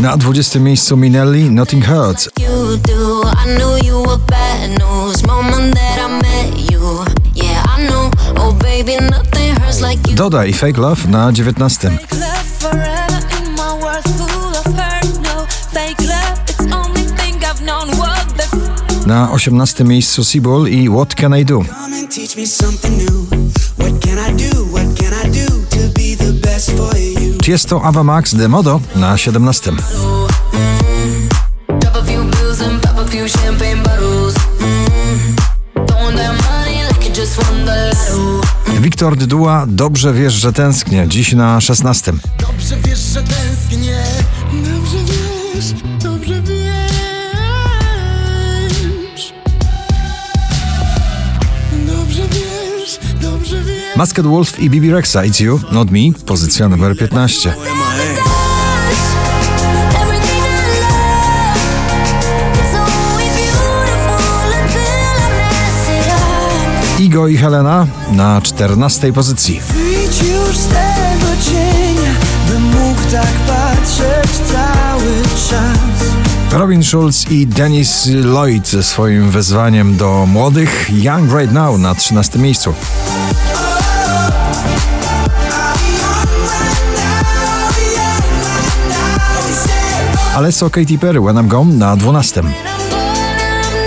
Na 20 miejscu Minelli Nothing Hurts. Oh, nothing hurts like you. Doda i Fake Love na 19. Fake love forever in my world full of hurt. No Na 18 miejscu Seabull i What Can I Do. Do to Ava Max The Modo na 17. Drop a few bills and pop a few champagne bottles. Mm. Throwing that money like you just won the lotto. Wiktor Dydua Dobrze wiesz, że tęsknię. Dziś na 16. Dobrze wiesz, że tęsknię. Dobrze wiesz, dobrze wiesz. Masked Wolf i Bibi Rexa It's You, Not Me. Pozycja numer 15. Everything I love, it's always beautiful until I mess it up. Igo i Helena na 14 pozycji. Wyjdź już z tego cienia, bym mógł tak patrzeć cały czas. Robin Schulz i Dennis Lloyd ze swoim wezwaniem do młodych Young Right Now na 13 miejscu. Alesso Katy Perry When I'm Gone na 12. I'm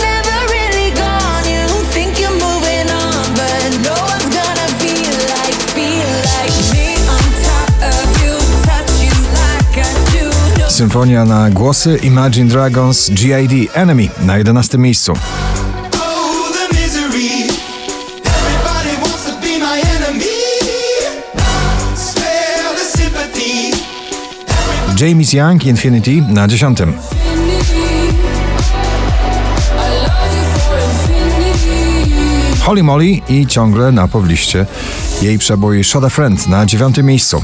never really gone. You think you're moving on, but no. No Symfonia na głosy Imagine Dragons G.I.D. Enemy na 11 miejscu. James Young Infinity na 10. I love you for infinity. Holly Molly i ciągle na pobliście jej przebój Shot a Friend na 9 miejscu.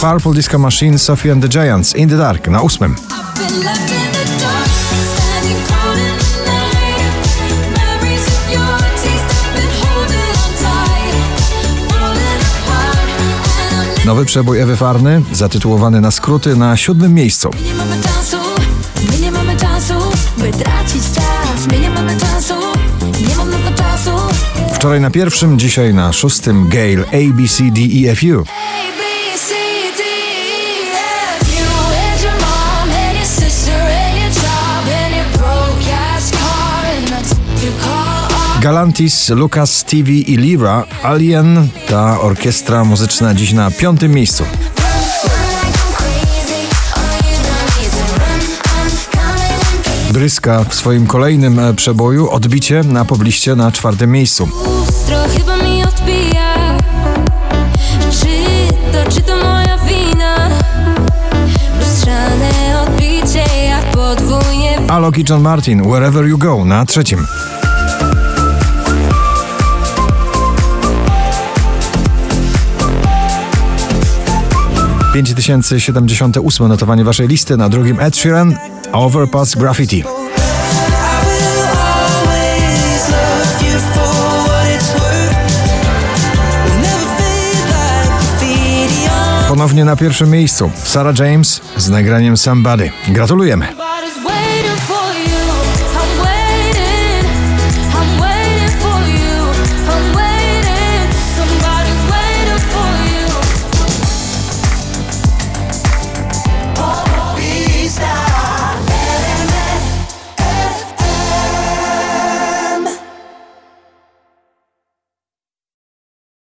Purple Disco Machine Sophie and the Giants In the Dark na 8. Nowy przebój Ewy Farny, zatytułowany na skróty na siódmym miejscu. nie mamy czasu, my nie mamy czasu, by tracić czas. My nie mamy czasu, nie mam na to czasu. Wczoraj na pierwszym, dzisiaj na szóstym Gale A, Galantis, Lucas, Stevie i Lyra, Alien, ta orkiestra muzyczna dziś na piątym miejscu. Bryska w swoim kolejnym e, przeboju odbicie na pobliście na czwartym miejscu. Alok i John Martin, Wherever You Go na trzecim. Pięć tysięcy siedemdziesiąte ósme notowanie waszej listy, na drugim Ed Sheeran, Overpass Graffiti. Ponownie na pierwszym miejscu Sarah James z nagraniem Somebody. Gratulujemy.